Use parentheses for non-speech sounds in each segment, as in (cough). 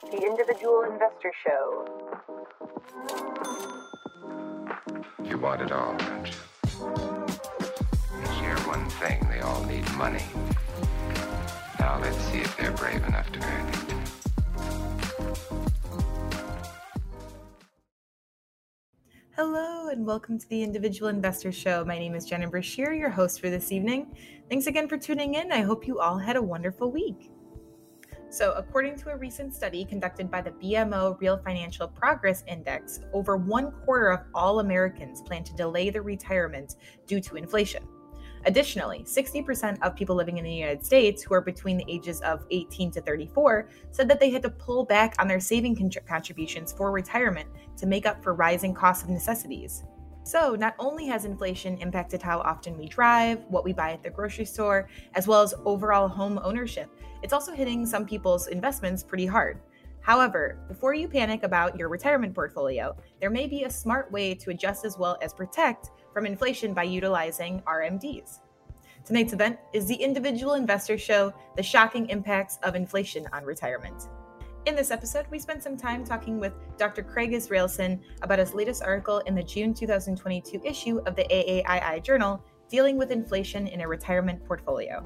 The Individual Investor Show. You want it all, don't you? You share one thing, they all need money. Now let's see if they're brave enough to earn it. Hello, and welcome to the Individual Investor Show. My name is Jenna Brashear, your host for this evening. Thanks again for tuning in. I hope you all had a wonderful week. So, according to a recent study conducted by the BMO Real Financial Progress Index, over one quarter of all Americans plan to delay their retirement due to inflation. Additionally, 60% of people living in the United States who are between the ages of 18 to 34 said that they had to pull back on their saving contributions for retirement to make up for rising costs of necessities. So, not only has inflation impacted how often we drive, what we buy at the grocery store, as well as overall home ownership, it's also hitting some people's investments pretty hard. However, before you panic about your retirement portfolio, there may be a smart way to adjust as well as protect from inflation by utilizing RMDs. Tonight's event is the Individual Investor Show The Shocking Impacts of Inflation on Retirement. In this episode, we spent some time talking with Dr. Craig Israelsen about his latest article in the June 2022 issue of the AAII Journal dealing with inflation in a retirement portfolio.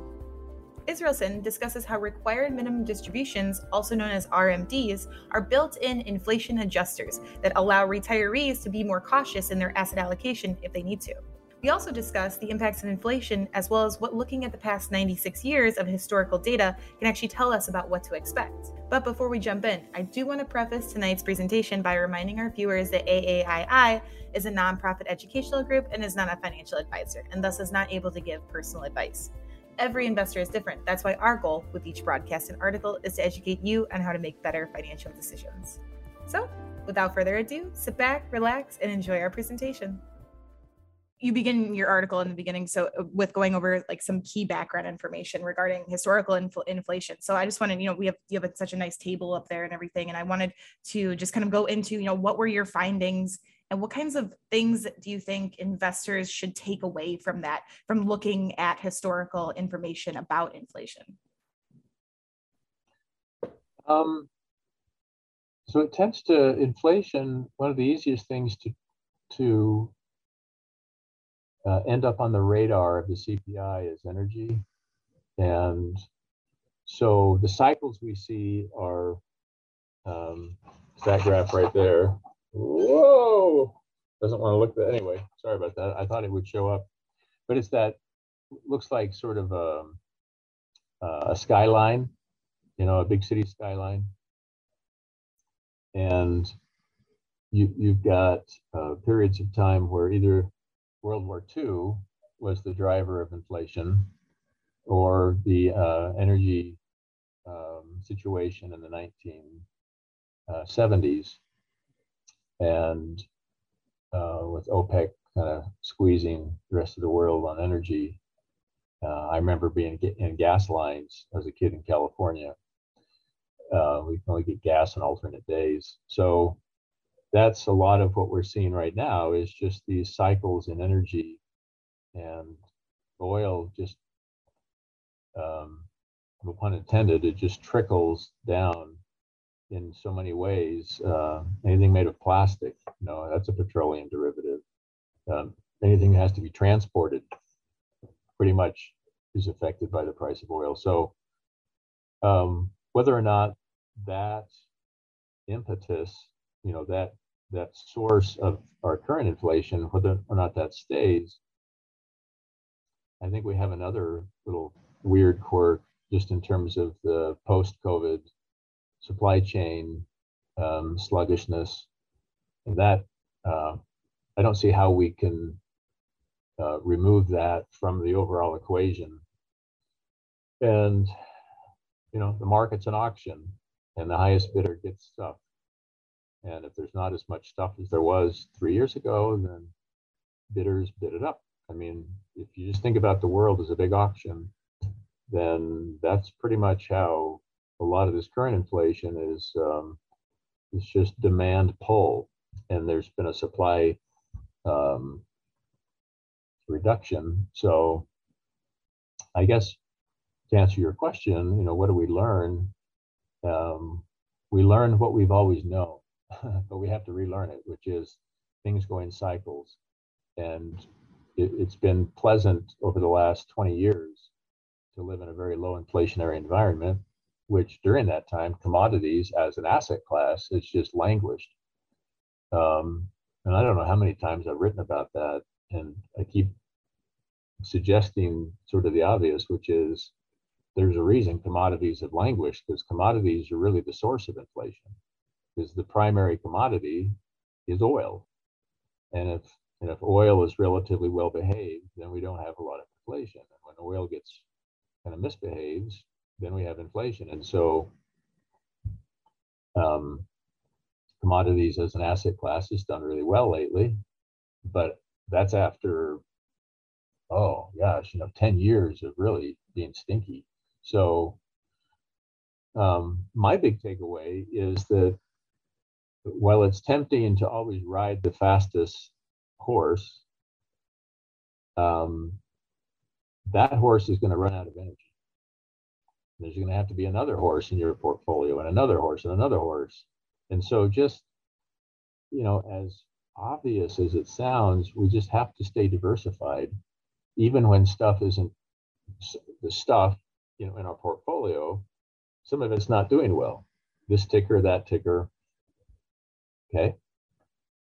Israelsen discusses how required minimum distributions, also known as RMDs, are built in inflation adjusters that allow retirees to be more cautious in their asset allocation if they need to. We also discuss the impacts of inflation as well as what looking at the past 96 years of historical data can actually tell us about what to expect. But before we jump in, I do want to preface tonight's presentation by reminding our viewers that AAII is a nonprofit educational group and is not a financial advisor, and thus is not able to give personal advice. Every investor is different. That's why our goal with each broadcast and article is to educate you on how to make better financial decisions. So, without further ado, sit back, relax, and enjoy our presentation. You begin your article in the beginning, so uh, with going over like some key background information regarding historical infl- inflation. So I just wanted, you know, we have you have such a nice table up there and everything, and I wanted to just kind of go into, you know, what were your findings and what kinds of things do you think investors should take away from that, from looking at historical information about inflation? Um, so it tends to inflation. One of the easiest things to to uh, end up on the radar of the CPI is energy, and so the cycles we see are um, that graph right there. Whoa! Doesn't want to look that anyway. Sorry about that. I thought it would show up, but it's that looks like sort of a, a skyline, you know, a big city skyline, and you you've got uh, periods of time where either World War II was the driver of inflation, or the uh, energy um, situation in the 1970s and uh, with OPEC kind of squeezing the rest of the world on energy. Uh, I remember being in gas lines as a kid in California. Uh, we can only get gas on alternate days. So that's a lot of what we're seeing right now is just these cycles in energy and oil just um, no pun intended, it just trickles down in so many ways. Uh, anything made of plastic, you know, that's a petroleum derivative. Um, anything that has to be transported pretty much is affected by the price of oil. So um, whether or not that impetus, you know, that that source of our current inflation, whether or not that stays, I think we have another little weird quirk just in terms of the post-COVID supply chain um, sluggishness, and that uh, I don't see how we can uh, remove that from the overall equation. And you know, the market's an auction, and the highest bidder gets stuff. And if there's not as much stuff as there was three years ago, then bidders bid it up. I mean, if you just think about the world as a big auction, then that's pretty much how a lot of this current inflation is um, is just demand pull, and there's been a supply um, reduction. So, I guess to answer your question, you know, what do we learn? Um, we learn what we've always known, (laughs) but we have to relearn it, which is things go in cycles. And it, it's been pleasant over the last 20 years to live in a very low inflationary environment, which during that time, commodities as an asset class, it's just languished. Um, and I don't know how many times I've written about that. And I keep suggesting sort of the obvious, which is there's a reason commodities have languished because commodities are really the source of inflation because the primary commodity is oil. And if and if oil is relatively well behaved, then we don't have a lot of inflation. And when oil gets kind of misbehaves, then we have inflation. And so um, commodities as an asset class has done really well lately, but that's after oh gosh, you know, 10 years of really being stinky. So um, my big takeaway is that while it's tempting to always ride the fastest horse, um, that horse is going to run out of energy. There's going to have to be another horse in your portfolio, and another horse, and another horse. And so, just you know, as obvious as it sounds, we just have to stay diversified, even when stuff isn't the stuff you know in our portfolio. Some of it's not doing well. This ticker, that ticker. Okay.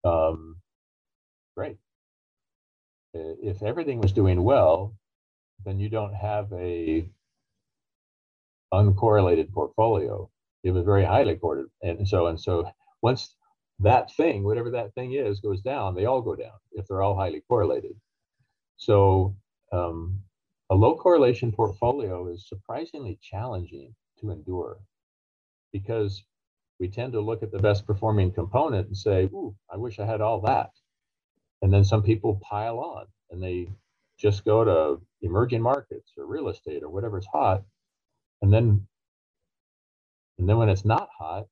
Um, great. If everything was doing well, then you don't have a uncorrelated portfolio. Have a very highly correlated, and so and so. Once that thing, whatever that thing is, goes down, they all go down if they're all highly correlated. So um, a low correlation portfolio is surprisingly challenging to endure because we tend to look at the best performing component and say, Ooh, I wish I had all that. And then some people pile on and they just go to emerging markets or real estate or whatever's hot. And then and then when it's not hot,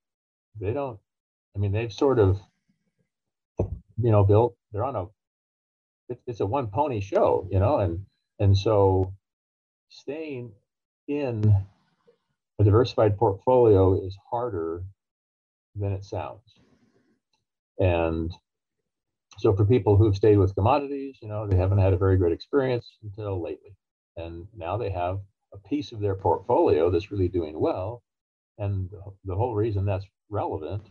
they don't I mean they've sort of you know built they're on a it, it's a one pony show, you know, and and so staying in a diversified portfolio is harder than it sounds. And so for people who've stayed with commodities, you know, they haven't had a very great experience until lately. And now they have a piece of their portfolio that's really doing well. And the whole reason that's relevant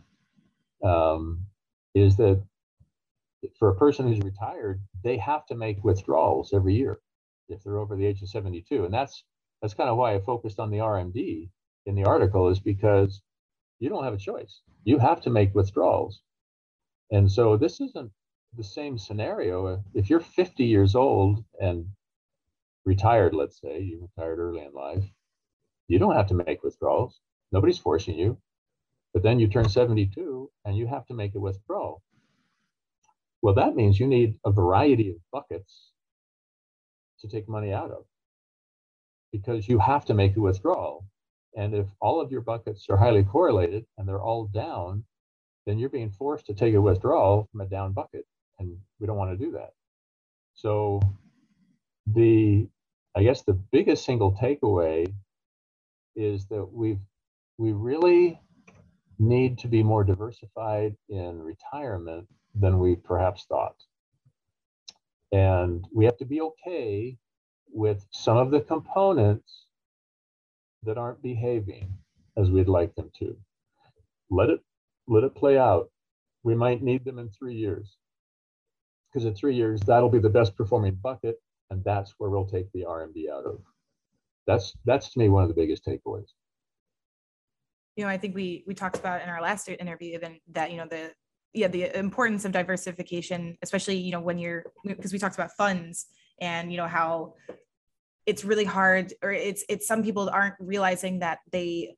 um, is that for a person who's retired, they have to make withdrawals every year if they're over the age of 72. And that's that's kind of why I focused on the RMD in the article is because you don't have a choice. You have to make withdrawals. And so this isn't the same scenario. If you're 50 years old and retired, let's say you retired early in life, you don't have to make withdrawals. Nobody's forcing you. But then you turn 72 and you have to make a withdrawal. Well, that means you need a variety of buckets to take money out of because you have to make a withdrawal. And if all of your buckets are highly correlated and they're all down, then you're being forced to take a withdrawal from a down bucket. And we don't want to do that. So the I guess the biggest single takeaway is that we've we really need to be more diversified in retirement than we perhaps thought. And we have to be okay with some of the components that aren't behaving as we'd like them to. Let it let it play out. We might need them in three years. Because in three years, that'll be the best performing bucket, and that's where we'll take the RMD out of. That's that's to me one of the biggest takeaways. You know, I think we we talked about in our last interview even that you know the yeah the importance of diversification especially you know when you're because we talked about funds and you know how it's really hard or it's it's some people aren't realizing that they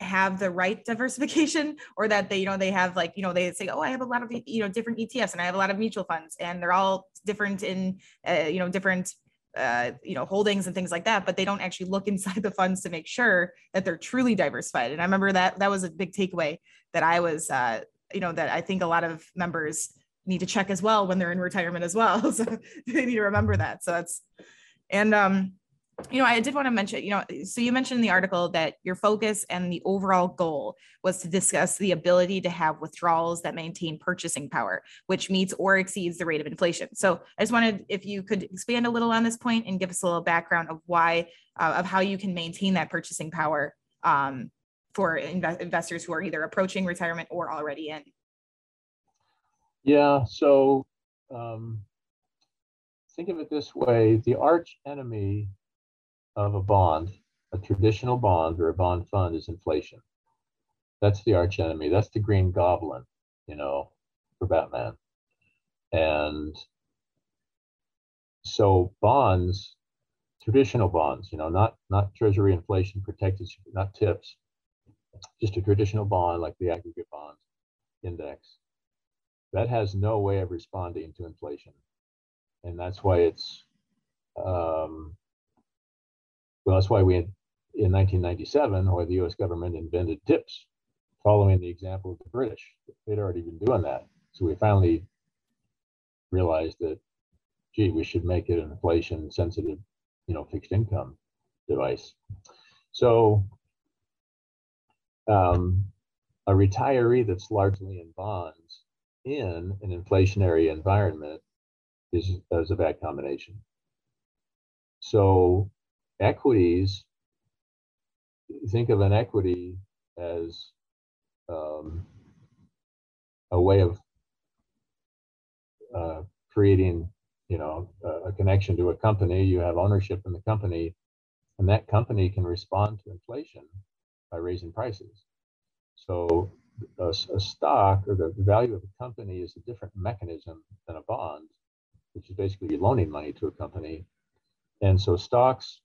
have the right diversification (laughs) or that they you know they have like you know they say oh i have a lot of you know different etfs and i have a lot of mutual funds and they're all different in uh, you know different uh, you know holdings and things like that but they don't actually look (laughs) inside the funds to make sure that they're truly diversified and i remember that that was a big takeaway that i was uh, you know, that I think a lot of members need to check as well when they're in retirement as well. (laughs) So they need to remember that. So that's, and um, you know, I did want to mention, you know, so you mentioned in the article that your focus and the overall goal was to discuss the ability to have withdrawals that maintain purchasing power, which meets or exceeds the rate of inflation. So I just wanted if you could expand a little on this point and give us a little background of why, uh, of how you can maintain that purchasing power um, for inv- investors who are either approaching retirement or already in. Yeah. So um, think of it this way: the arch enemy of a bond, a traditional bond or a bond fund is inflation. That's the arch enemy. That's the green goblin, you know, for Batman. And so bonds, traditional bonds, you know, not not treasury inflation protected, not tips, just a traditional bond like the aggregate bond index, that has no way of responding to inflation. And that's why it's um, well, that's why we, in 1997, why the US government invented TIPS, following the example of the British. They'd already been doing that. So we finally realized that, gee, we should make it an inflation sensitive, you know, fixed income device. So um, a retiree that's largely in bonds in an inflationary environment is, is a bad combination. So equities, think of an equity as um, a way of uh, creating, you know, a, a connection to a company. You have ownership in the company, and that company can respond to inflation by raising prices. So a, a, stock or the value of a company is a different mechanism than a bond, which is basically loaning money to a company. And so stocks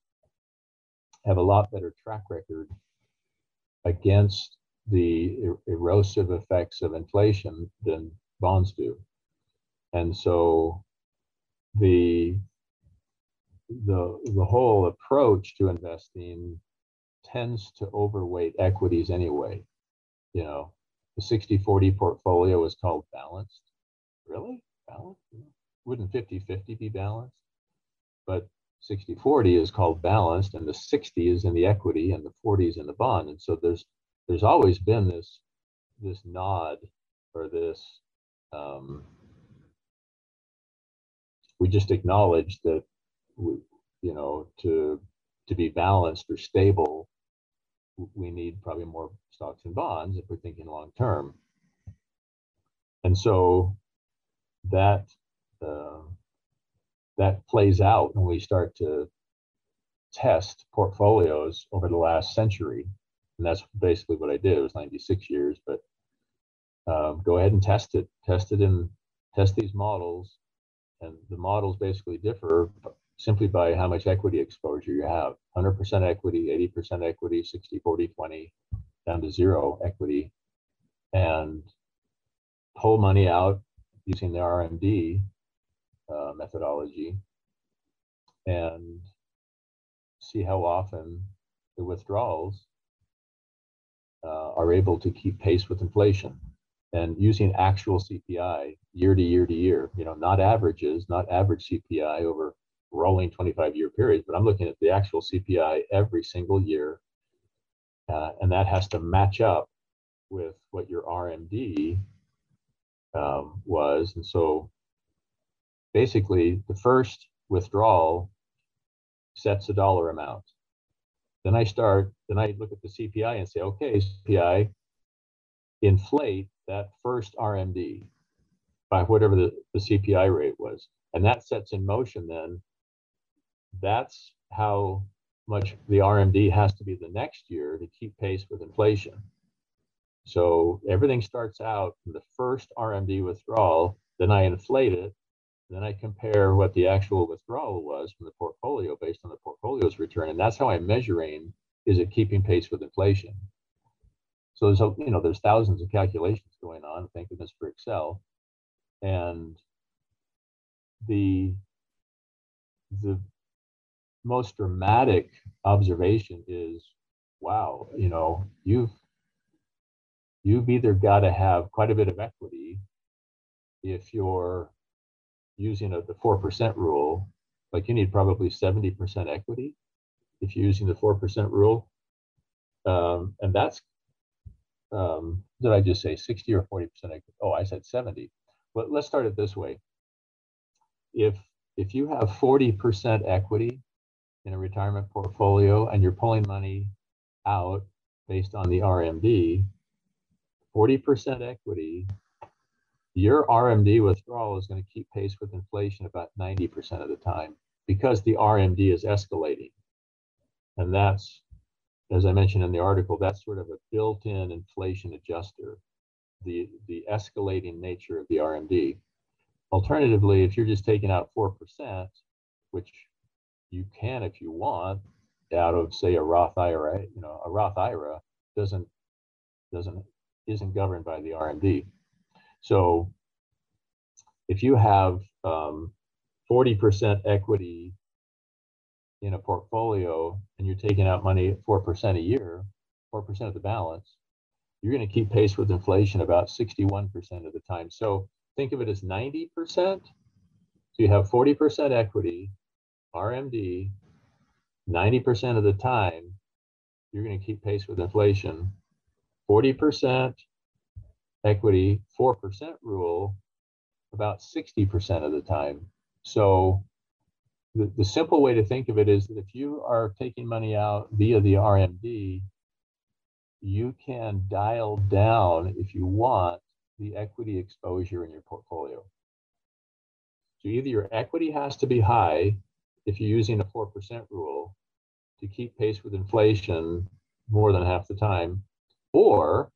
have a lot better track record against the er- erosive effects of inflation than bonds do. And so the the the whole approach to investing tends to overweight equities anyway. You know, the 60-40 portfolio is called balanced. Really? Balanced? Wouldn't 50-50 be balanced? But 60 40 is called balanced and the 60 is in the equity and the 40 is in the bond. And so there's there's always been this this nod or this um, we just acknowledge that we, you know to to be balanced or stable we need probably more stocks and bonds if we're thinking long term. And so that uh, that plays out when we start to test portfolios over the last century. And that's basically what I did. It was 96 years, but um, go ahead and test it. Test it and test these models. And the models basically differ simply by how much equity exposure you have 100% equity, 80% equity, 60, 40, 20, down to zero equity. And pull money out using the RMD uh, methodology and see how often the withdrawals uh, are able to keep pace with inflation and using actual CPI year to year to year, you know, not averages, not average CPI over rolling 25 year periods, but I'm looking at the actual CPI every single year. Uh, and that has to match up with what your RMD um, was. And so basically the first withdrawal sets a dollar amount. Then I start, then I look at the CPI and say, okay, CPI, inflate that first RMD by whatever the, the CPI rate was. And that sets in motion then, that's how much the RMD has to be the next year to keep pace with inflation. So everything starts out from the first RMD withdrawal, then I inflate it, then I compare what the actual withdrawal was from the portfolio based on the portfolio's return. And that's how I'm measuring is it keeping pace with inflation? So there's you know there's thousands of calculations going on, thank goodness for Excel. And the the most dramatic observation is wow, you know, you've you've either got to have quite a bit of equity if you're using a, the 4% rule, like you need probably 70% equity if you're using the 4% rule. Um, and that's, um, did I just say 60 or 40% equity? Oh, I said 70. But let's start it this way. If, if you have 40% equity in a retirement portfolio and you're pulling money out based on the RMD, 40% equity, your RMD withdrawal is going to keep pace with inflation about 90% of the time because the RMD is escalating. And that's, as I mentioned in the article, that's sort of a built-in inflation adjuster, the, the escalating nature of the RMD. Alternatively, if you're just taking out 4%, which you can if you want, out of say a Roth IRA, you know, a Roth IRA doesn't doesn't isn't governed by the RMD. So if you have um, 40% equity in a portfolio and you're taking out money at 4% a year, 4% of the balance, you're going to keep pace with inflation about 61% of the time. So think of it as 90%. So you have 40% equity, RMD, 90% of the time, you're going to keep pace with inflation. 40% equity, 4% rule, about 60% of the time. So the, the simple way to think of it is that if you are taking money out via the RMD, you can dial down, if you want, the equity exposure in your portfolio. So either your equity has to be high if you're using a 4% rule to keep pace with inflation more than half the time, or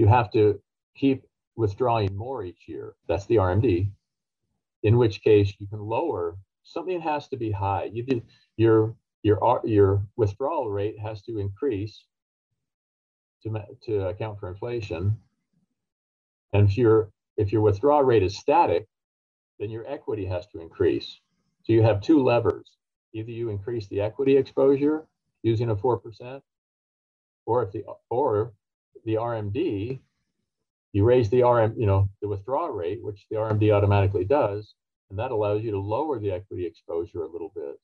you have to keep withdrawing more each year. That's the RMD. In which case, you can lower something has to be high. You did, your your your withdrawal rate has to increase to to account for inflation. And if your if your withdrawal rate is static, then your equity has to increase. So you have two levers. Either you increase the equity exposure using a 4%, or if the or the RMD, you raise the RM, you know, the withdrawal rate, which the RMD automatically does, and that allows you to lower the equity exposure a little bit.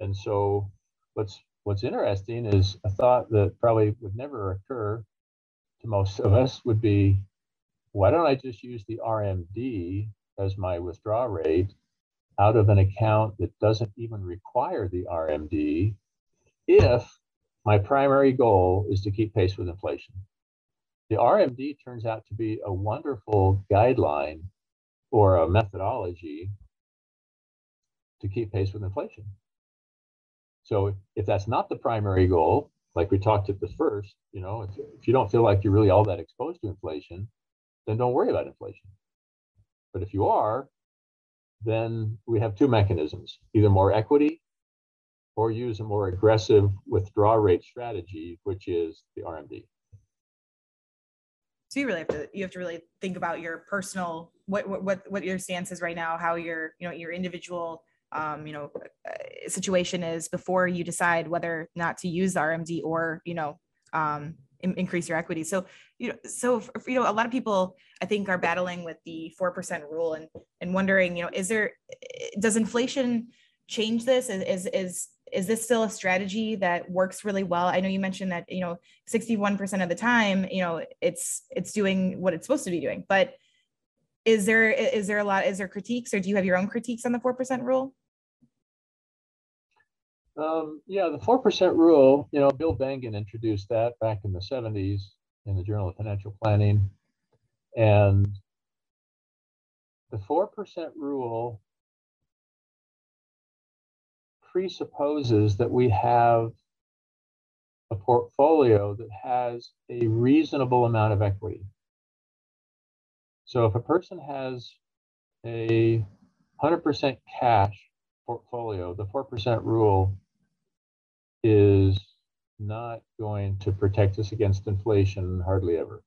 And so what's what's interesting is a thought that probably would never occur to most of us would be, why don't I just use the RMD as my withdrawal rate out of an account that doesn't even require the RMD if my primary goal is to keep pace with inflation. The RMD turns out to be a wonderful guideline or a methodology to keep pace with inflation. So if that's not the primary goal, like we talked at the first, you know, if, if you don't feel like you're really all that exposed to inflation, then don't worry about inflation. But if you are, then we have two mechanisms, either more equity or use a more aggressive withdrawal rate strategy, which is the RMD. So you really have to you have to really think about your personal what what what your stance is right now, how your you know your individual um, you know uh, situation is before you decide whether not to use the RMD or you know um, in, increase your equity. So you know so for, you know a lot of people I think are battling with the four percent rule and and wondering you know is there does inflation change this is is, is is this still a strategy that works really well? I know you mentioned that you know 61% of the time you know it's it's doing what it's supposed to be doing but is there is there a lot is there critiques or do you have your own critiques on the 4% rule? Um, yeah the 4% rule you know bill bengen introduced that back in the 70s in the journal of financial planning. And the 4% rule presupposes that we have a portfolio that has a reasonable amount of equity. So if a person has a 100% cash portfolio, the 4% rule is not going to protect us against inflation hardly ever.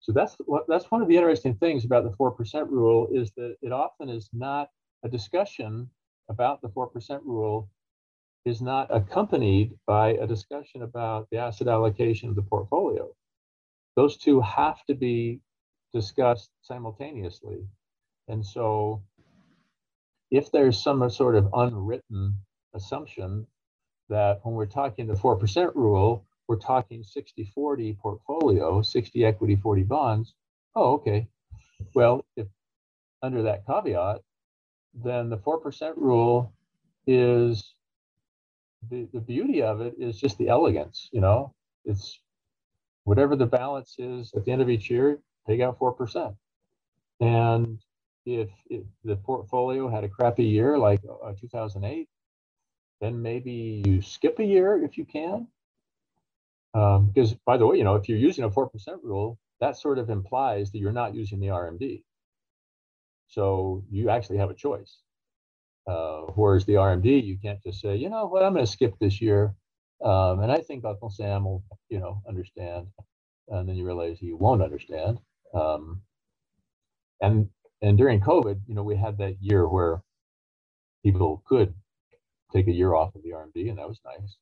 So that's that's one of the interesting things about the 4% rule is that it often is not a discussion about the 4% rule is not accompanied by a discussion about the asset allocation of the portfolio. Those two have to be discussed simultaneously. And so if there's some sort of unwritten assumption that when we're talking the 4% rule, we're talking 60 40 portfolio, 60 equity, 40 bonds. Oh, okay. Well, if under that caveat, then the 4% rule is the, the beauty of it is just the elegance, you know, it's whatever the balance is at the end of each year, take out 4%. And if, if the portfolio had a crappy year like uh, 2008, then maybe you skip a year if you can. Um, because by the way, you know, if you're using a 4% rule, that sort of implies that you're not using the RMD. So you actually have a choice. Uh, whereas the RMD, you can't just say, you know what, I'm going to skip this year. Um, and I think Uncle Sam will, you know, understand. And then you realize he won't understand. Um, and and during COVID, you know, we had that year where people could take a year off of the RMD, and that was nice.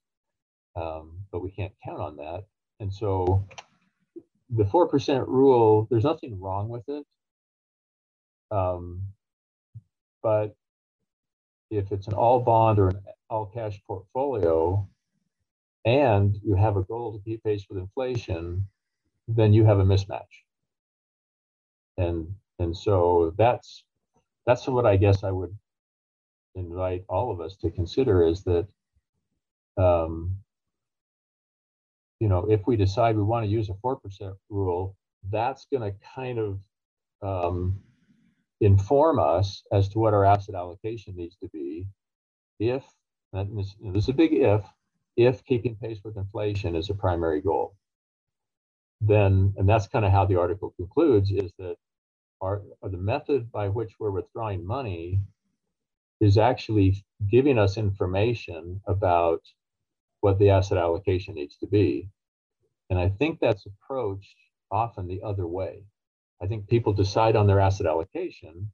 Um, but we can't count on that. And so the 4% rule, there's nothing wrong with it. Um, but if it's an all bond or an all cash portfolio, and you have a goal to keep pace with inflation, then you have a mismatch. And and so that's that's what I guess I would invite all of us to consider is that um, you know if we decide we want to use a four percent rule, that's going to kind of um, inform us as to what our asset allocation needs to be. If and this, this is a big if if keeping pace with inflation is a primary goal then and that's kind of how the article concludes is that our, the method by which we're withdrawing money is actually giving us information about what the asset allocation needs to be. And i think that's approached often the other way I think people decide on their asset allocation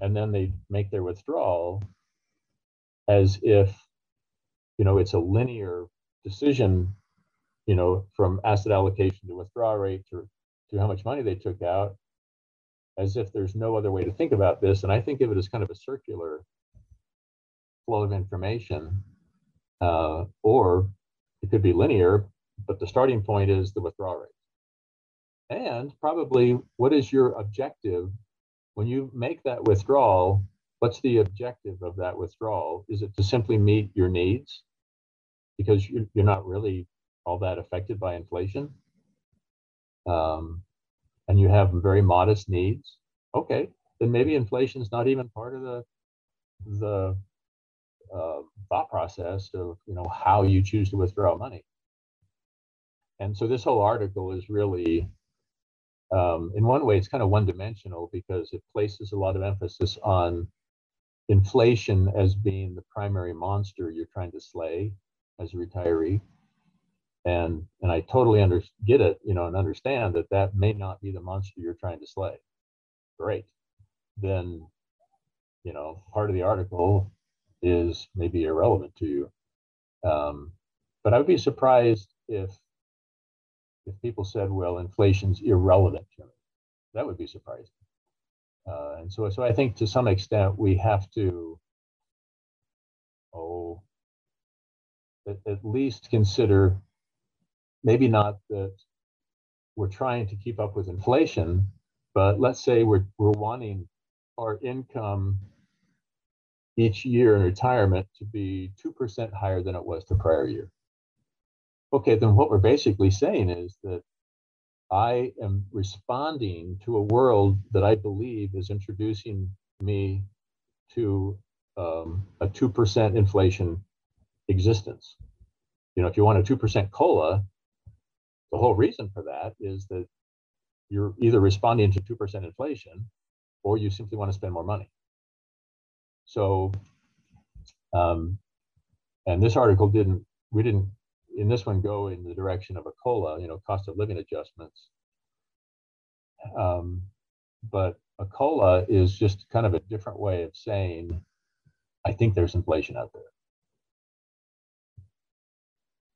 and then they make their withdrawal as if, you know, it's a linear decision, you know, from asset allocation to withdrawal rate to, to how much money they took out, as if there's no other way to think about this. And I think of it as kind of a circular flow of information, uh, or it could be linear, but the starting point is the withdrawal rate. And probably, what is your objective when you make that withdrawal? What's the objective of that withdrawal? Is it to simply meet your needs because you're, not really all that affected by inflation? Um, and you have very modest needs. Okay, then maybe inflation is not even part of the the uh, thought process of you know how you choose to withdraw money. And so this whole article is really um, in one way, it's kind of one dimensional because it places a lot of emphasis on inflation as being the primary monster you're trying to slay as a retiree. And, and I totally under, get it, you know, and understand that that may not be the monster you're trying to slay. Great. Then, you know, part of the article is maybe irrelevant to you. Um, but I would be surprised if if people said, well, inflation's irrelevant to me, that would be surprising. Uh, and so, so I think to some extent we have to, oh, at, at least consider maybe not that we're trying to keep up with inflation, but let's say we're, we're wanting our income each year in retirement to be 2% higher than it was the prior year. Okay, then what we're basically saying is that I am responding to a world that I believe is introducing me to um, a 2% inflation existence. You know, if you want a 2% COLA, the whole reason for that is that you're either responding to 2% inflation or you simply want to spend more money. So, um, and this article didn't, we didn't in this one go in the direction of a COLA, you know, cost of living adjustments. Um, but a COLA is just kind of a different way of saying, I think there's inflation out there.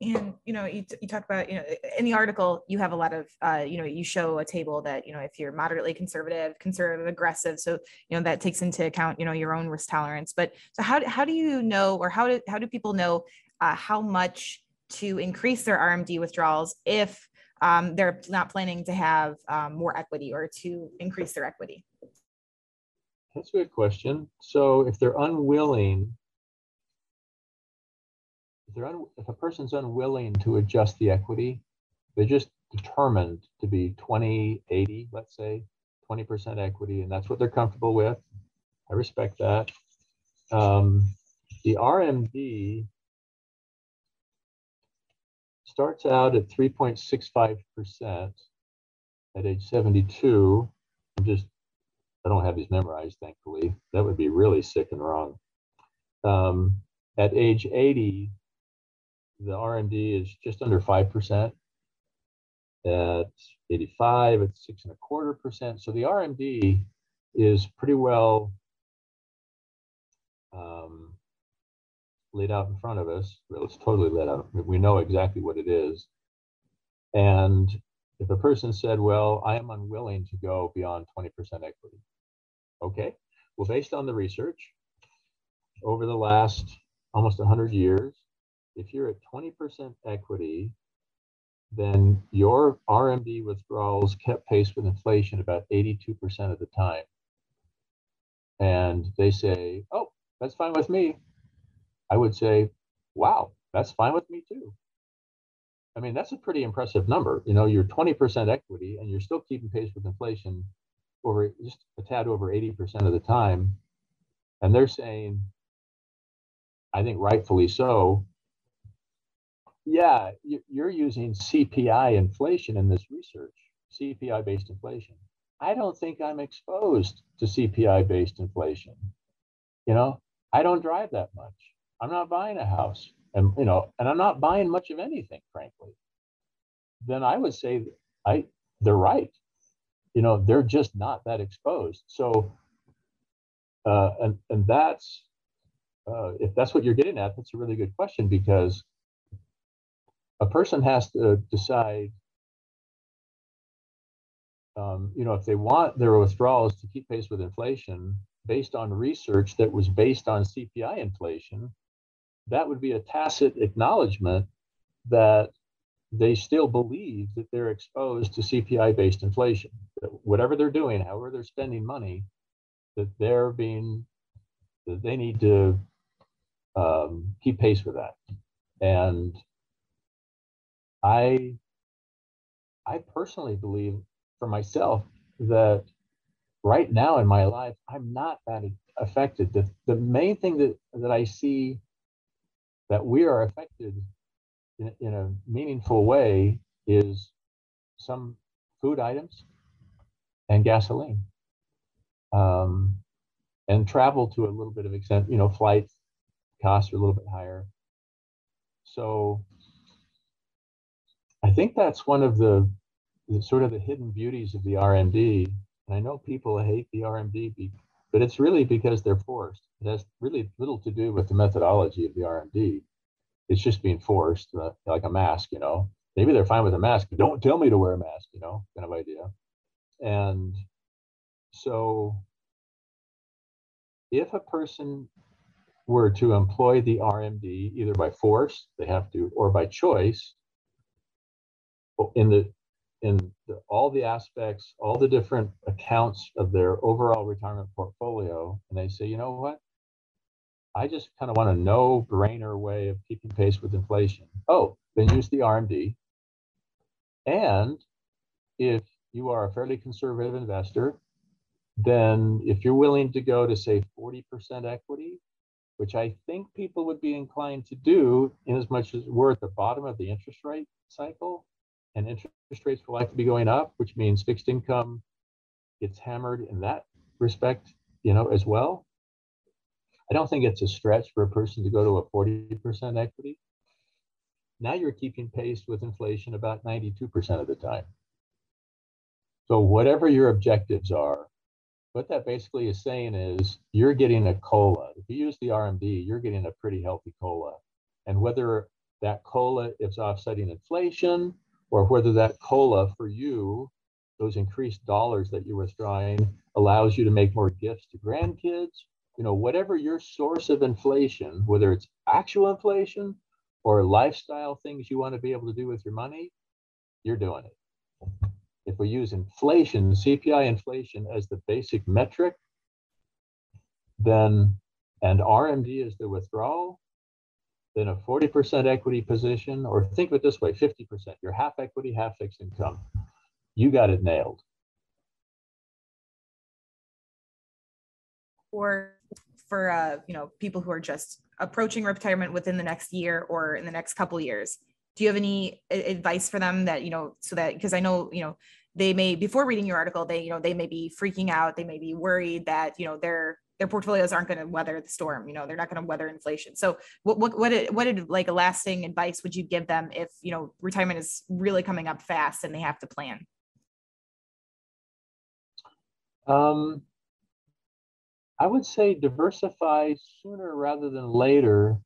and you know you, you talk about you know in the article you have a lot of uh, you know you show a table that you know if you're moderately conservative conservative aggressive so you know that takes into account you know your own risk tolerance but so how, how do you know or how do how do people know uh, how much to increase their rmd withdrawals if um, they're not planning to have um, more equity or to increase their equity that's a good question so if they're unwilling if they're un, if a person's unwilling to adjust the equity, they're just determined to be 20, 80, let's say, 20% equity, and that's what they're comfortable with. I respect that. Um, the RMD starts out at 3.65% at age 72. I'm just, I don't have these memorized, thankfully. That would be really sick and wrong. Um, at age 80, the RMD is just under 5%. At 85, it's six and a quarter percent. So the RMD is pretty well um, laid out in front of us. It's totally laid out. We know exactly what it is. And if a person said, well, I am unwilling to go beyond 20% equity. Okay, well, based on the research over the last almost 100 years, if you're at 20% equity, then your RMD withdrawals kept pace with inflation about 82% of the time. And they say, oh, that's fine with me. I would say, wow, that's fine with me too. I mean, that's a pretty impressive number. You know, you're 20% equity and you're still keeping pace with inflation over just a tad over 80% of the time. And they're saying, I think rightfully so, yeah, you're using CPI inflation in this research, CPI based inflation. I don't think I'm exposed to CPI based inflation. You know, I don't drive that much. I'm not buying a house and, you know, and I'm not buying much of anything, frankly. Then I would say I, they're right. You know, they're just not that exposed. So, uh, and, and that's, uh, if that's what you're getting at, that's a really good question because a person has to decide um, you know if they want their withdrawals to keep pace with inflation based on research that was based on cpi inflation that would be a tacit acknowledgement that they still believe that they're exposed to cpi based inflation that whatever they're doing however they're spending money that they're being that they need to um, keep pace with that and I I personally believe for myself that right now in my life I'm not that affected. The, the main thing that, that I see that we are affected in, in a meaningful way is some food items and gasoline. Um, and travel to a little bit of extent, you know, flights costs are a little bit higher. So I think that's one of the, the, sort of the hidden beauties of the RMD. And I know people hate the RMD, but it's really because they're forced. It has really little to do with the methodology of the RMD. It's just being forced, uh, like a mask, you know. Maybe they're fine with a mask, but don't tell me to wear a mask, you know, kind of idea. And so if a person were to employ the RMD either by force, they have to, or by choice, in the in the, all the aspects, all the different accounts of their overall retirement portfolio, and they say, you know what? I just kind of want a no-brainer way of keeping pace with inflation. Oh, then use the RMD. And if you are a fairly conservative investor, then if you're willing to go to say 40% equity, which I think people would be inclined to do in as much as we're at the bottom of the interest rate cycle, and interest rates will likely be going up, which means fixed income gets hammered in that respect, you know, as well. I don't think it's a stretch for a person to go to a 40% equity. Now you're keeping pace with inflation about 92% of the time. So whatever your objectives are, what that basically is saying is you're getting a cola. If you use the RMD, you're getting a pretty healthy cola. And whether that cola is offsetting inflation, or whether that cola for you, those increased dollars that you're withdrawing, allows you to make more gifts to grandkids. You know, whatever your source of inflation, whether it's actual inflation or lifestyle things you want to be able to do with your money, you're doing it. If we use inflation, CPI inflation as the basic metric, then and RMD is the withdrawal, then a 40% equity position, or think of it this way 50%, you're half equity, half fixed income. You got it nailed. Or for uh, you know people who are just approaching retirement within the next year or in the next couple years, do you have any advice for them that you know so that because I know you know they may before reading your article they you know they may be freaking out they may be worried that you know they're their portfolios aren't going to weather the storm you know they're not going to weather inflation. So what what what what did like a lasting advice would you give them if you know retirement is really coming up fast and they have to plan? Um i would say diversify sooner rather than later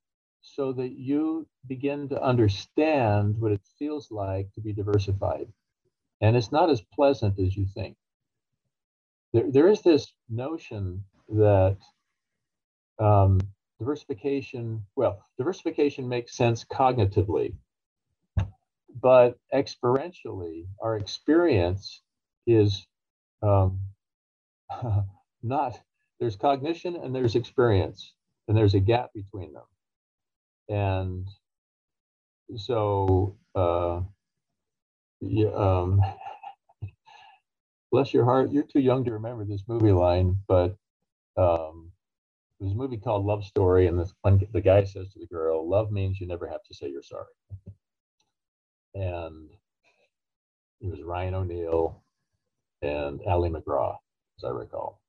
so that you begin to understand what it feels like to be diversified. And it's not as pleasant as you think. There, there is this notion that um, diversification, well, diversification makes sense cognitively, but experientially, our experience is um, (laughs) not, there's cognition and there's experience, and there's a gap between them. And so, uh, yeah, um, (laughs) bless your heart, you're too young to remember this movie line, but um, there's a movie called Love Story, and this one, the guy says to the girl, "Love means you never have to say you're sorry." (laughs) and it was Ryan O'Neal and Ali MacGraw, as I recall.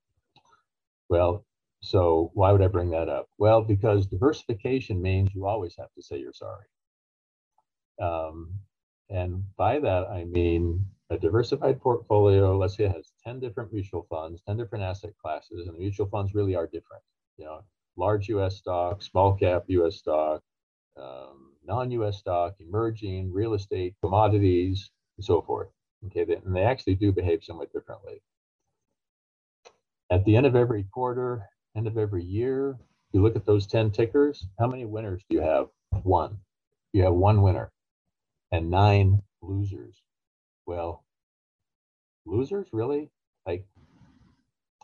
Well, so why would I bring that up? Well, because diversification means you always have to say you're sorry. Um, and by that, I mean a diversified portfolio, let's say it has 10 different mutual funds, 10 different asset classes, and the mutual funds really are different. You know, large US stock, small cap US stock, um, non-US stock, emerging, real estate, commodities, and so forth. Okay, and they actually do behave somewhat differently. At the end of every quarter, end of every year, you look at those 10 tickers, how many winners do you have? One. You have one winner and nine losers. Well, losers, really? Like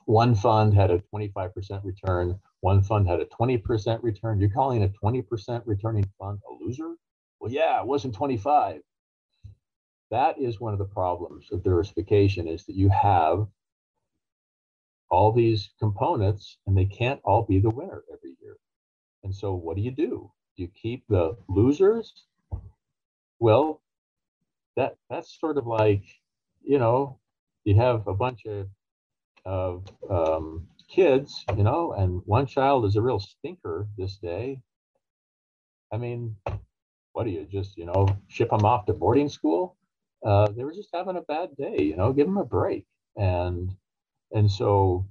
one fund had a 25% return, one fund had a 20% return. You're calling a 20% returning fund a loser? Well, yeah, it wasn't 25. That is one of the problems of diversification is that you have all these components and they can't all be the winner every year. And so what do you do? Do you keep the losers? Well, that that's sort of like, you know, you have a bunch of of um, kids, you know, and one child is a real stinker this day. I mean, what do you just, you know, ship them off to boarding school? Uh, they were just having a bad day, you know, give them a break. And and so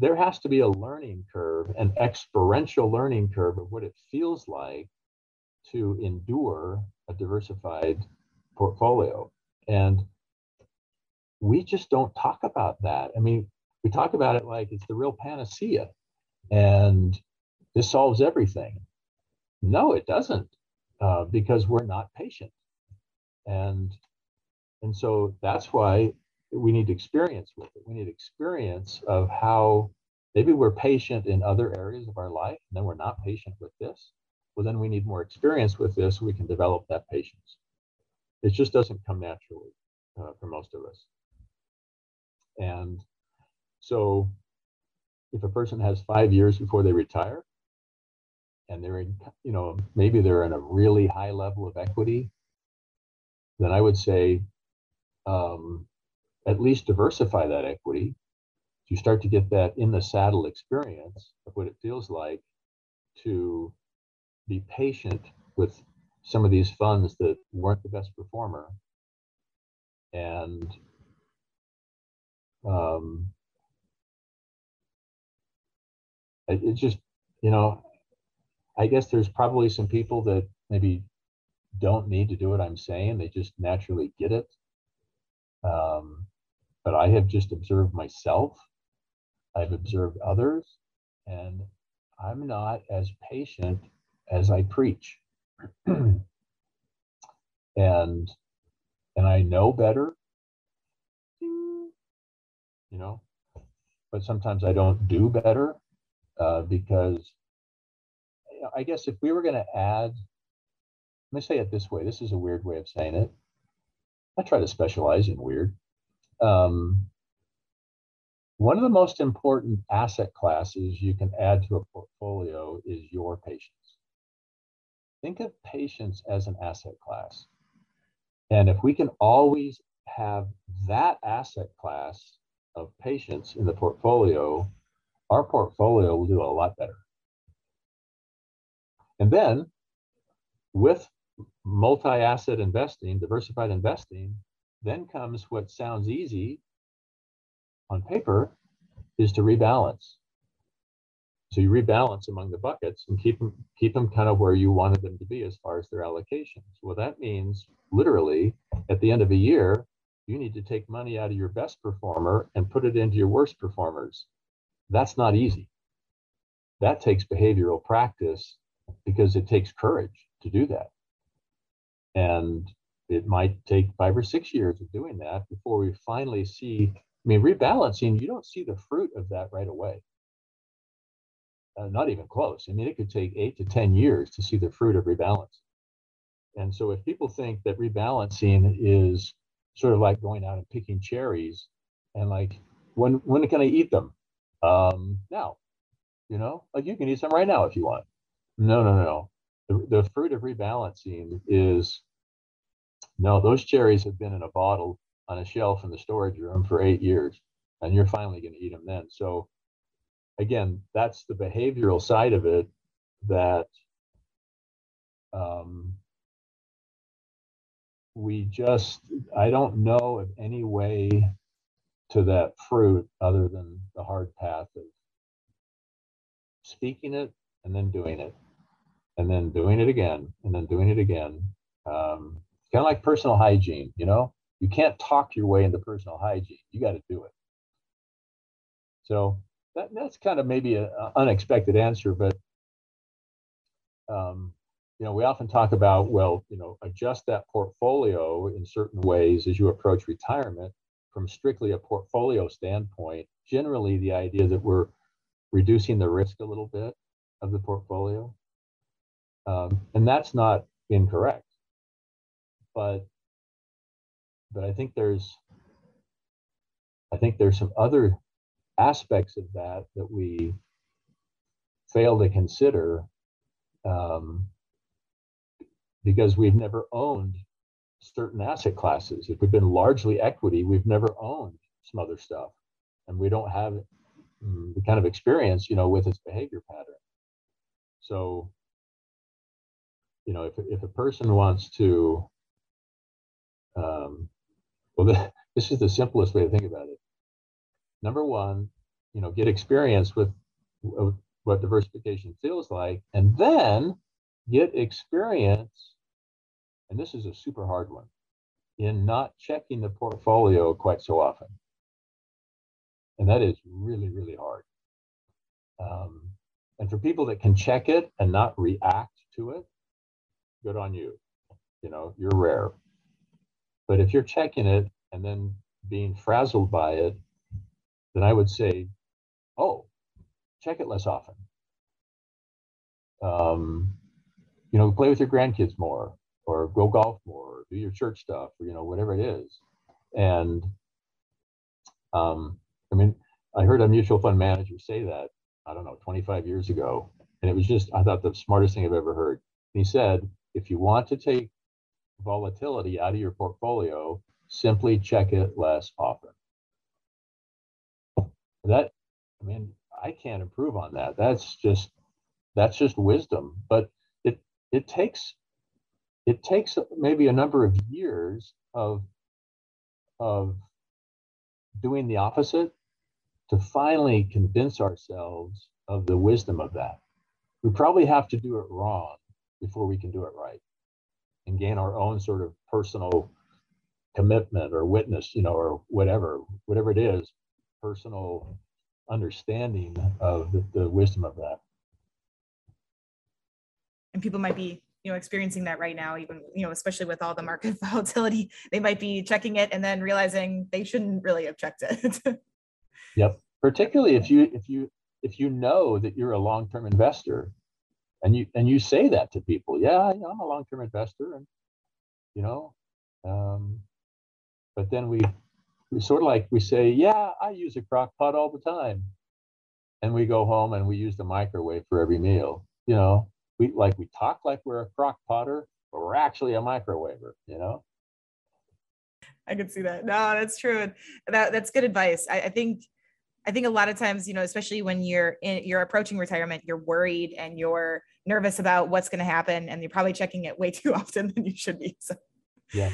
there has to be a learning curve, an experiential learning curve of what it feels like to endure a diversified portfolio. And we just don't talk about that. I mean, we talk about it like it's the real panacea and this solves everything. No, it doesn't, uh, because we're not patient. And and so that's why we need experience with it. We need experience of how maybe we're patient in other areas of our life, and then we're not patient with this well, then we need more experience with this so we can develop that patience. It just doesn't come naturally uh, for most of us. And so if a person has five years before they retire, and they're in, you know, maybe they're in a really high level of equity, then I would say um, at least diversify that equity. You start to get that in the saddle experience of what it feels like to be patient with some of these funds that weren't the best performer and um, it, just you know I guess there's probably some people that maybe don't need to do what I'm saying. They just naturally get it. Um, but I have just observed myself. I've observed others, and I'm not as patient as I preach. (clears throat) and and I know better, you know, but sometimes I don't do better uh, because I guess if we were going to add, let me say it this way. This is a weird way of saying it. I try to specialize in weird. Um, one of the most important asset classes you can add to a portfolio is your patience. Think of patience as an asset class. And if we can always have that asset class of patience in the portfolio, our portfolio will do a lot better. And then with multi-asset investing, diversified investing, then comes what sounds easy on paper is to rebalance. So you rebalance among the buckets and keep them keep them kind of where you wanted them to be as far as their allocations. Well, that means literally at the end of a year, you need to take money out of your best performer and put it into your worst performers. That's not easy. That takes behavioral practice because it takes courage to do that. And it might take five or six years of doing that before we finally see. I mean, rebalancing, you don't see the fruit of that right away. Uh, not even close. I mean, it could take eight to 10 years to see the fruit of rebalancing. And so, if people think that rebalancing is sort of like going out and picking cherries and like, when, when can I eat them? Um, now, you know, like you can eat some right now if you want. No, no, no. The, the fruit of rebalancing is no, those cherries have been in a bottle on a shelf in the storage room for eight years, and you're finally going to eat them then. So, again, that's the behavioral side of it that um, we just, I don't know of any way to that fruit other than the hard path of speaking it and then doing it and then doing it again and then doing it again. Um, kind of like personal hygiene, you know, you can't talk your way into personal hygiene. You got to do it. So that, that's kind of maybe an unexpected answer, but um, you know, we often talk about, well, you know, adjust that portfolio in certain ways as you approach retirement from strictly a portfolio standpoint. Generally, the idea that we're reducing the risk a little bit of the portfolio. Um, and that's not incorrect. But but I think there's I think there's some other aspects of that that we fail to consider um, because we've never owned certain asset classes. If we've been largely equity, we've never owned some other stuff, and we don't have mm, the kind of experience, you know, with its behavior pattern. So you know, if, if a person wants to, um, well, (laughs) this is the simplest way to think about it. Number one, you know, get experience with, with what diversification feels like, and then get experience, and this is a super hard one, in not checking the portfolio quite so often. And that is really, really hard. Um, and for people that can check it and not react to it, good on you. You know, you're rare. But if you're checking it and then being frazzled by it, then I would say, oh, check it less often. Um, you know, play with your grandkids more, or go golf more, or do your church stuff, or you know, whatever it is. And um, I mean, I heard a mutual fund manager say that I don't know 25 years ago, and it was just I thought the smartest thing I've ever heard. he said, if you want to take volatility out of your portfolio, simply check it less often. That, I mean, I can't improve on that. That's just, that's just wisdom. But it, it takes, it takes maybe a number of years of, of doing the opposite to finally convince ourselves of the wisdom of that. we probably have to do it wrong before we can do it right and gain our own sort of personal commitment or witness, you know, or whatever, whatever it is, personal understanding of the, the wisdom of that. And people might be, you know, experiencing that right now, even, you know, especially with all the market (laughs) volatility, they might be checking it and then realizing they shouldn't really have checked it. (laughs) yep. Particularly if you if you if you know that you're a long-term investor and you and you say that to people, yeah, I'm a long-term investor and you know, um, but then we, sort of like we say, yeah, I use a crock pot all the time. And we go home and we use the microwave for every meal. You know, we like we talk like we're a crock potter, but we're actually a microwaver, you know? I can see that. No, that's true. That that's good advice. I, I think I think a lot of times, you know, especially when you're in, you're approaching retirement, you're worried and you're nervous about what's going to happen, and you're probably checking it way (laughs) too often than you should be. So, yeah,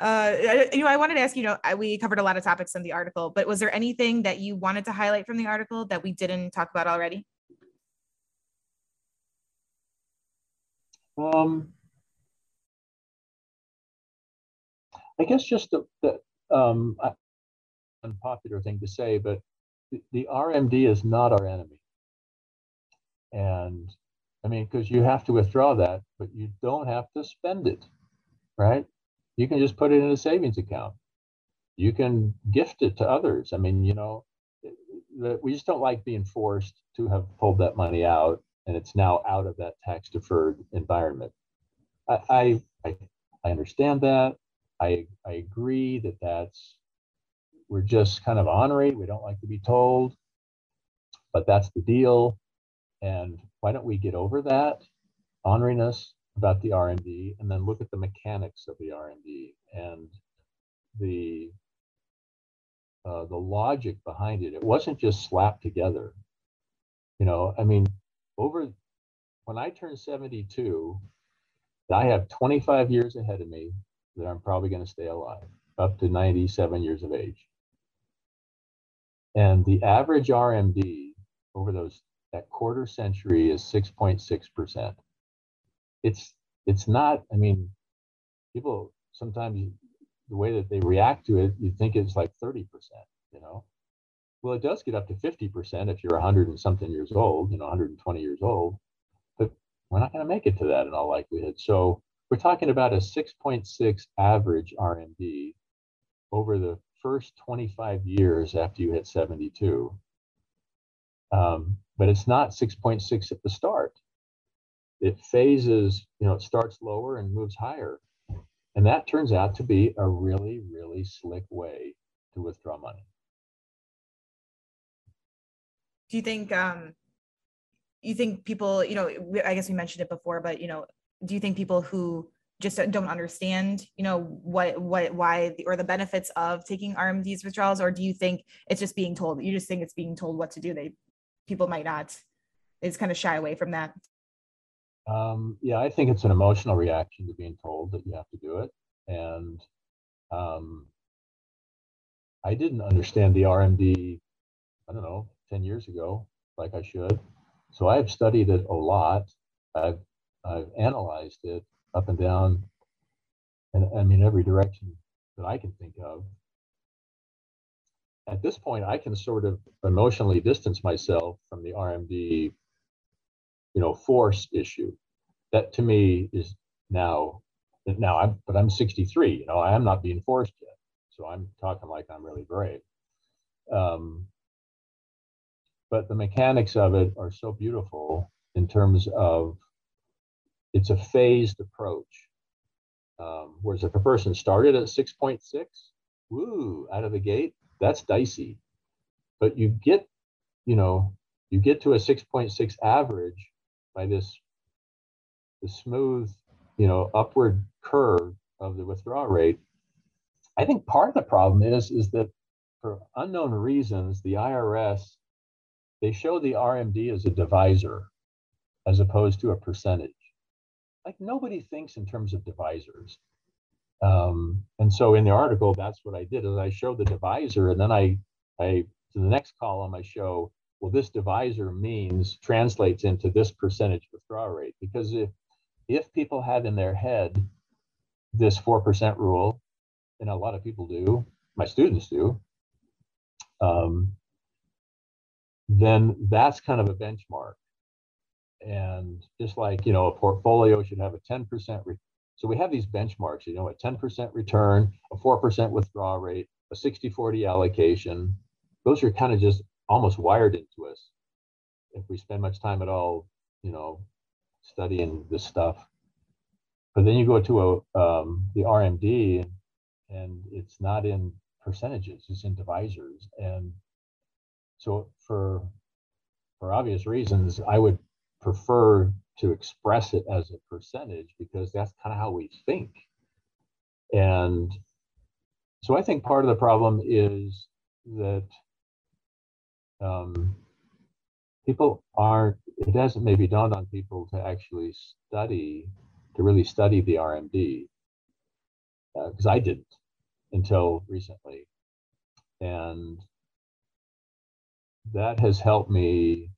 uh, you know, I wanted to ask, you know, I, we covered a lot of topics in the article, but was there anything that you wanted to highlight from the article that we didn't talk about already? Um, I guess just the, the um, unpopular thing to say, but the, the RMD is not our enemy. And I mean, because you have to withdraw that, but you don't have to spend it, right? You can just put it in a savings account. You can gift it to others. I mean, you know, we just don't like being forced to have pulled that money out and it's now out of that tax deferred environment. I, I, I understand that. I, I agree that that's, we're just kind of ornery. We don't like to be told, but that's the deal. And why don't we get over that orneriness about the RMD and then look at the mechanics of the RMD and the uh, the logic behind it. It wasn't just slapped together. You know, I mean, over when I turn 72, I have 25 years ahead of me that I'm probably going to stay alive up to 97 years of age. And the average RMD over those that quarter century is 6.6 percent it's it's not i mean people sometimes the way that they react to it you think it's like 30% you know? Well it does get up to 50% if you're 100 and something years old you know 120 years old but we're not going to make it to that in all likelihood. So we're talking about a 6.6 average rmd over the first 25 years after you hit 72 um, but it's not 6.6 at the start it phases, you know, it starts lower and moves higher. And that turns out to be a really, really slick way to withdraw money. Do you think, um, you think people, you know, I guess we mentioned it before, but, you know, do you think people who just don't understand, you know, what, what, why, the, or the benefits of taking RMDs withdrawals, or do you think it's just being told, you just think it's being told what to do? They, people might not, it's kind of shy away from that. Um, yeah, I think it's an emotional reaction to being told that you have to do it. And um, I didn't understand the RMD, I don't know, 10 years ago, like I should. So I've studied it a lot. I've, I've analyzed it up and down, and I mean, every direction that I can think of. At this point, I can sort of emotionally distance myself from the RMD you know, force issue. That to me is now, now I'm, but I'm 63, you know, I am not being forced yet. So I'm talking like I'm really brave. Um, but the mechanics of it are so beautiful in terms of it's a phased approach. Um, whereas if a person started at 6.6, woo, out of the gate, that's dicey. But you get, you know, you get to a 6.6 average by this, the smooth, you know, upward curve of the withdrawal rate. I think part of the problem is is that for unknown reasons, the IRS they show the RMD as a divisor as opposed to a percentage. Like nobody thinks in terms of divisors. Um, and so in the article, that's what I did is I showed the divisor and then I, I to the next column, I show well, this divisor means translates into this percentage withdrawal rate. Because if if people have in their head this 4% rule, and a lot of people do, my students do, um, then that's kind of a benchmark. And just like, you know, a portfolio should have a 10% re- so we have these benchmarks, you know, a 10% return, a 4% withdrawal rate, a 60 40 allocation. Those are kind of just almost wired into us if we spend much time at all, you know, studying this stuff. But then you go to a um, the RMD, and it's not in percentages; it's in divisors. And so, for for obvious reasons, I would prefer to express it as a percentage because that's kind of how we think. And so, I think part of the problem is that um, people aren't, it hasn't maybe dawned on people to actually study, to really study the RMD, because uh, I didn't until recently. And that has helped me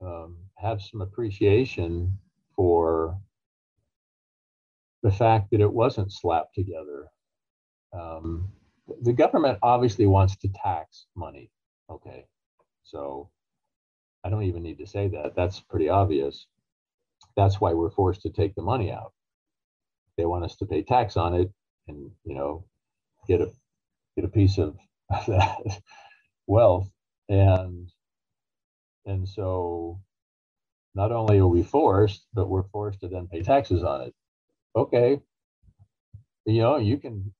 um, have some appreciation for the fact that it wasn't slapped together. Um, the government obviously wants to tax money. Okay. So I don't even need to say that. That's pretty obvious. That's why we're forced to take the money out. They want us to pay tax on it and, you know, get a get a piece of (laughs) that wealth. And and so not only are we forced, but we're forced to then pay taxes on it. Okay. You know, you can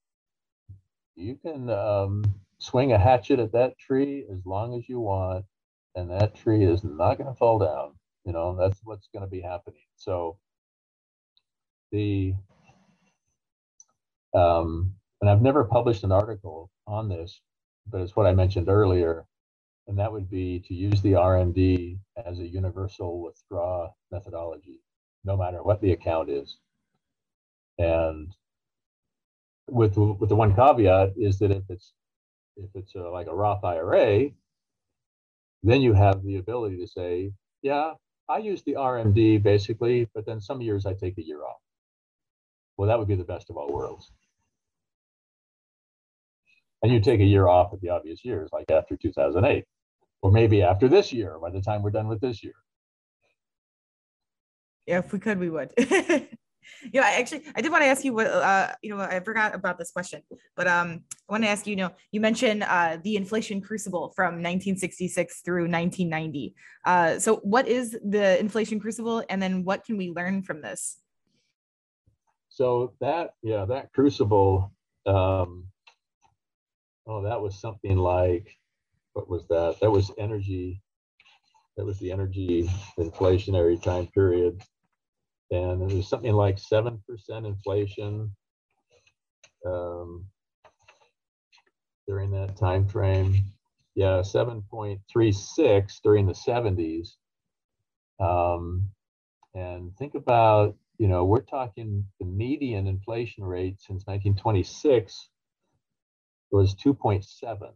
you can um, swing a hatchet at that tree as long as you want, and that tree is not going to fall down. You know, that's what's going to be happening. So the um, and I've never published an article on this, but it's what I mentioned earlier, and that would be to use the RMD as a universal withdraw methodology, no matter what the account is. And with with the one caveat is that if it's if it's a, like a Roth IRA, then you have the ability to say, yeah, I use the RMD basically, but then some years I take a year off. Well, that would be the best of all worlds. And you take a year off at the obvious years, like after 2008, or maybe after this year, by the time we're done with this year. Yeah, if we could, we would. (laughs) (laughs) you know, I actually I did want to ask you what uh you know I forgot about this question, but um I want to ask you, you know, you mentioned uh the inflation crucible from 1966 through 1990. Uh so what is the inflation crucible and then what can we learn from this? So that yeah, that crucible um oh that was something like what was that? That was energy that was the energy inflationary time period and was something like 7% inflation um, during that time frame. Yeah, 7.36 during the 70s. Um, and think about, you know, we're talking the median inflation rate since 1926 was 2.7. So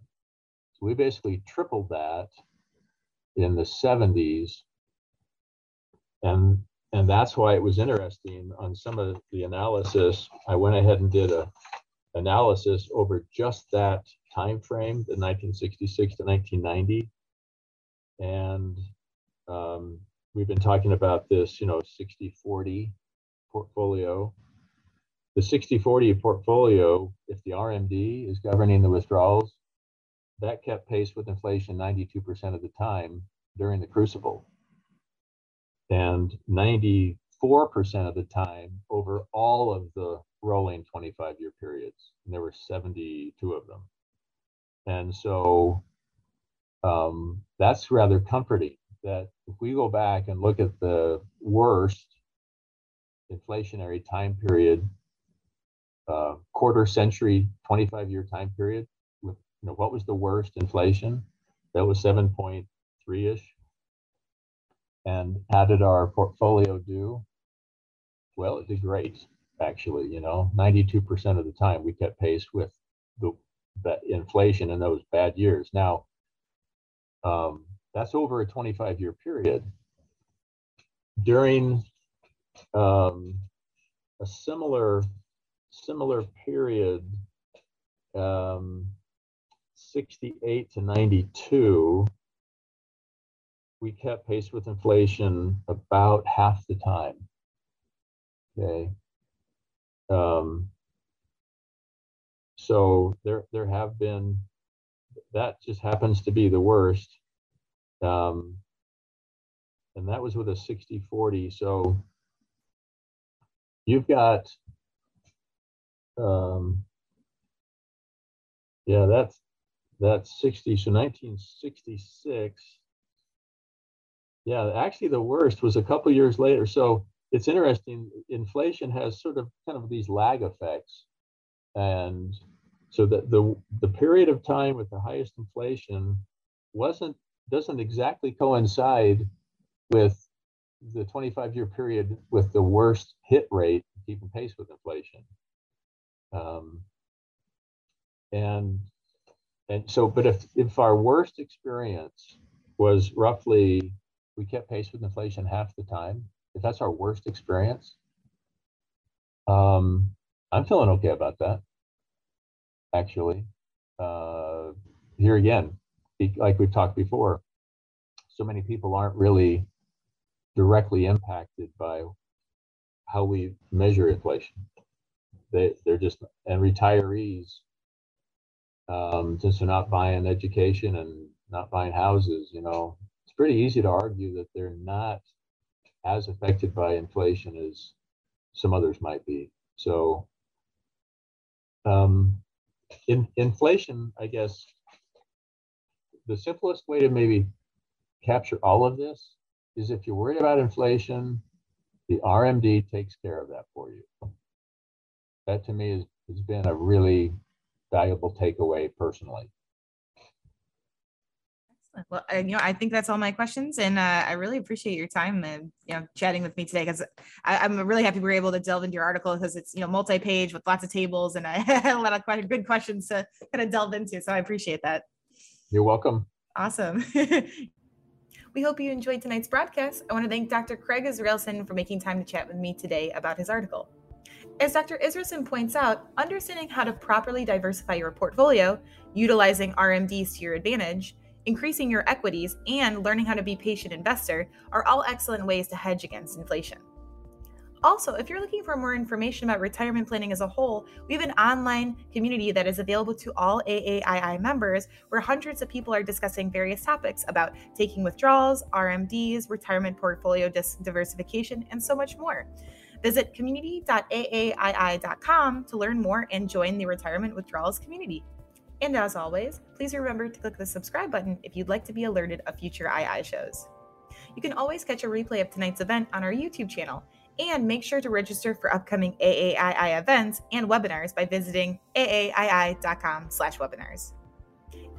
we basically tripled that in the 70s. And and that's why it was interesting on some of the analysis. I went ahead and did a analysis over just that time frame, the 1966 to 1990, and um, we've been talking about this, you know, 60-40 portfolio. The 60-40 portfolio, if the RMD is governing the withdrawals, that kept pace with inflation 92% of the time during the crucible and 94% of the time over all of the rolling 25 year periods. And there were 72 of them. And so um, that's rather comforting that if we go back and look at the worst inflationary time period, uh, quarter century, 25 year time period, with you know what was the worst inflation? That was 7.3 ish and how did our portfolio do? Well, it did great, actually. You know, 92% of the time we kept pace with the, the inflation in those bad years. Now, Um, that's over a 25 year period. During um, a similar similar period, um, 68 to 92, we kept pace with inflation about half the time. Okay. Um, so there there have been that just happens to be the worst. Um, and that was with a 60 40. So you've got, um, yeah, that's that's 60. So 1966. Yeah, actually, the worst was a couple years later. So it's interesting. Inflation has sort of kind of these lag effects, and so the the the period of time with the highest inflation wasn't doesn't exactly coincide with the 25 year period with the worst hit rate keeping pace with inflation. Um, and and so, but if if our worst experience was roughly we kept pace with inflation half the time, if that's our worst experience, um, I'm feeling okay about that. Actually, uh, here again, like we've talked before, so many people aren't really directly impacted by how we measure inflation. They they're just and retirees um, since they're not buying education and not buying houses, you know, it's pretty easy to argue that they're not as affected by inflation as some others might be. So, um, in, inflation, I guess, the simplest way to maybe capture all of this is if you're worried about inflation, the RMD takes care of that for you. That to me has, has been a really valuable takeaway personally. Excellent. Well, uh, you know, I think that's all my questions, and uh, I really appreciate your time and you know chatting with me today because I'm really happy we were able to delve into your article because it's you know multi-page with lots of tables and I had (laughs) a lot of quite good questions to kind of delve into. So I appreciate that. You're welcome. Awesome. (laughs) we hope you enjoyed tonight's broadcast. I want to thank Dr. Craig Israelsen for making time to chat with me today about his article. As Dr. Israelsen points out, understanding how to properly diversify your portfolio, utilizing RMDs to your advantage, increasing your equities, and learning how to be patient investor are all excellent ways to hedge against inflation. Also, if you're looking for more information about retirement planning as a whole, we have an online community that is available to all AAII members where hundreds of people are discussing various topics about taking withdrawals, RMDs, retirement portfolio diversification, and so much more. Visit community.aaii.com to learn more and join the retirement withdrawals community. And as always, please remember to click the subscribe button if you'd like to be alerted of future II shows. You can always catch a replay of tonight's event on our YouTube channel, and make sure to register for upcoming AAII events and webinars by visiting aaii.com/webinars.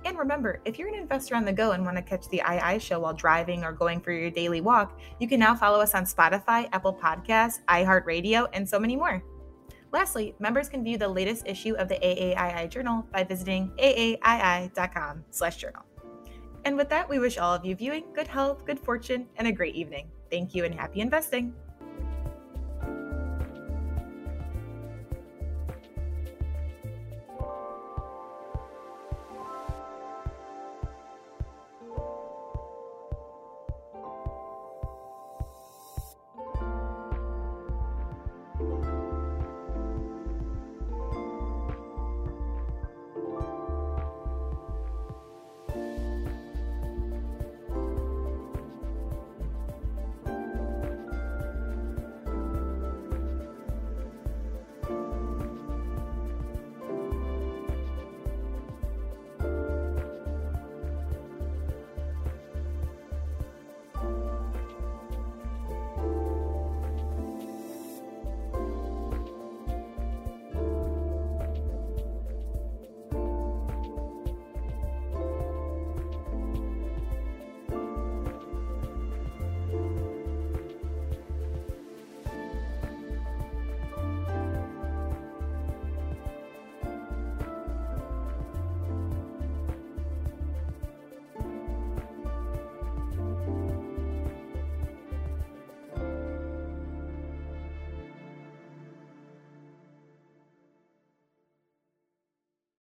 And remember, if you're an investor on the go and want to catch the II show while driving or going for your daily walk, you can now follow us on Spotify, Apple Podcasts, iHeartRadio, and so many more. Lastly, members can view the latest issue of the AAII Journal by visiting aaii.com/journal. And with that, we wish all of you viewing good health, good fortune, and a great evening. Thank you and happy investing.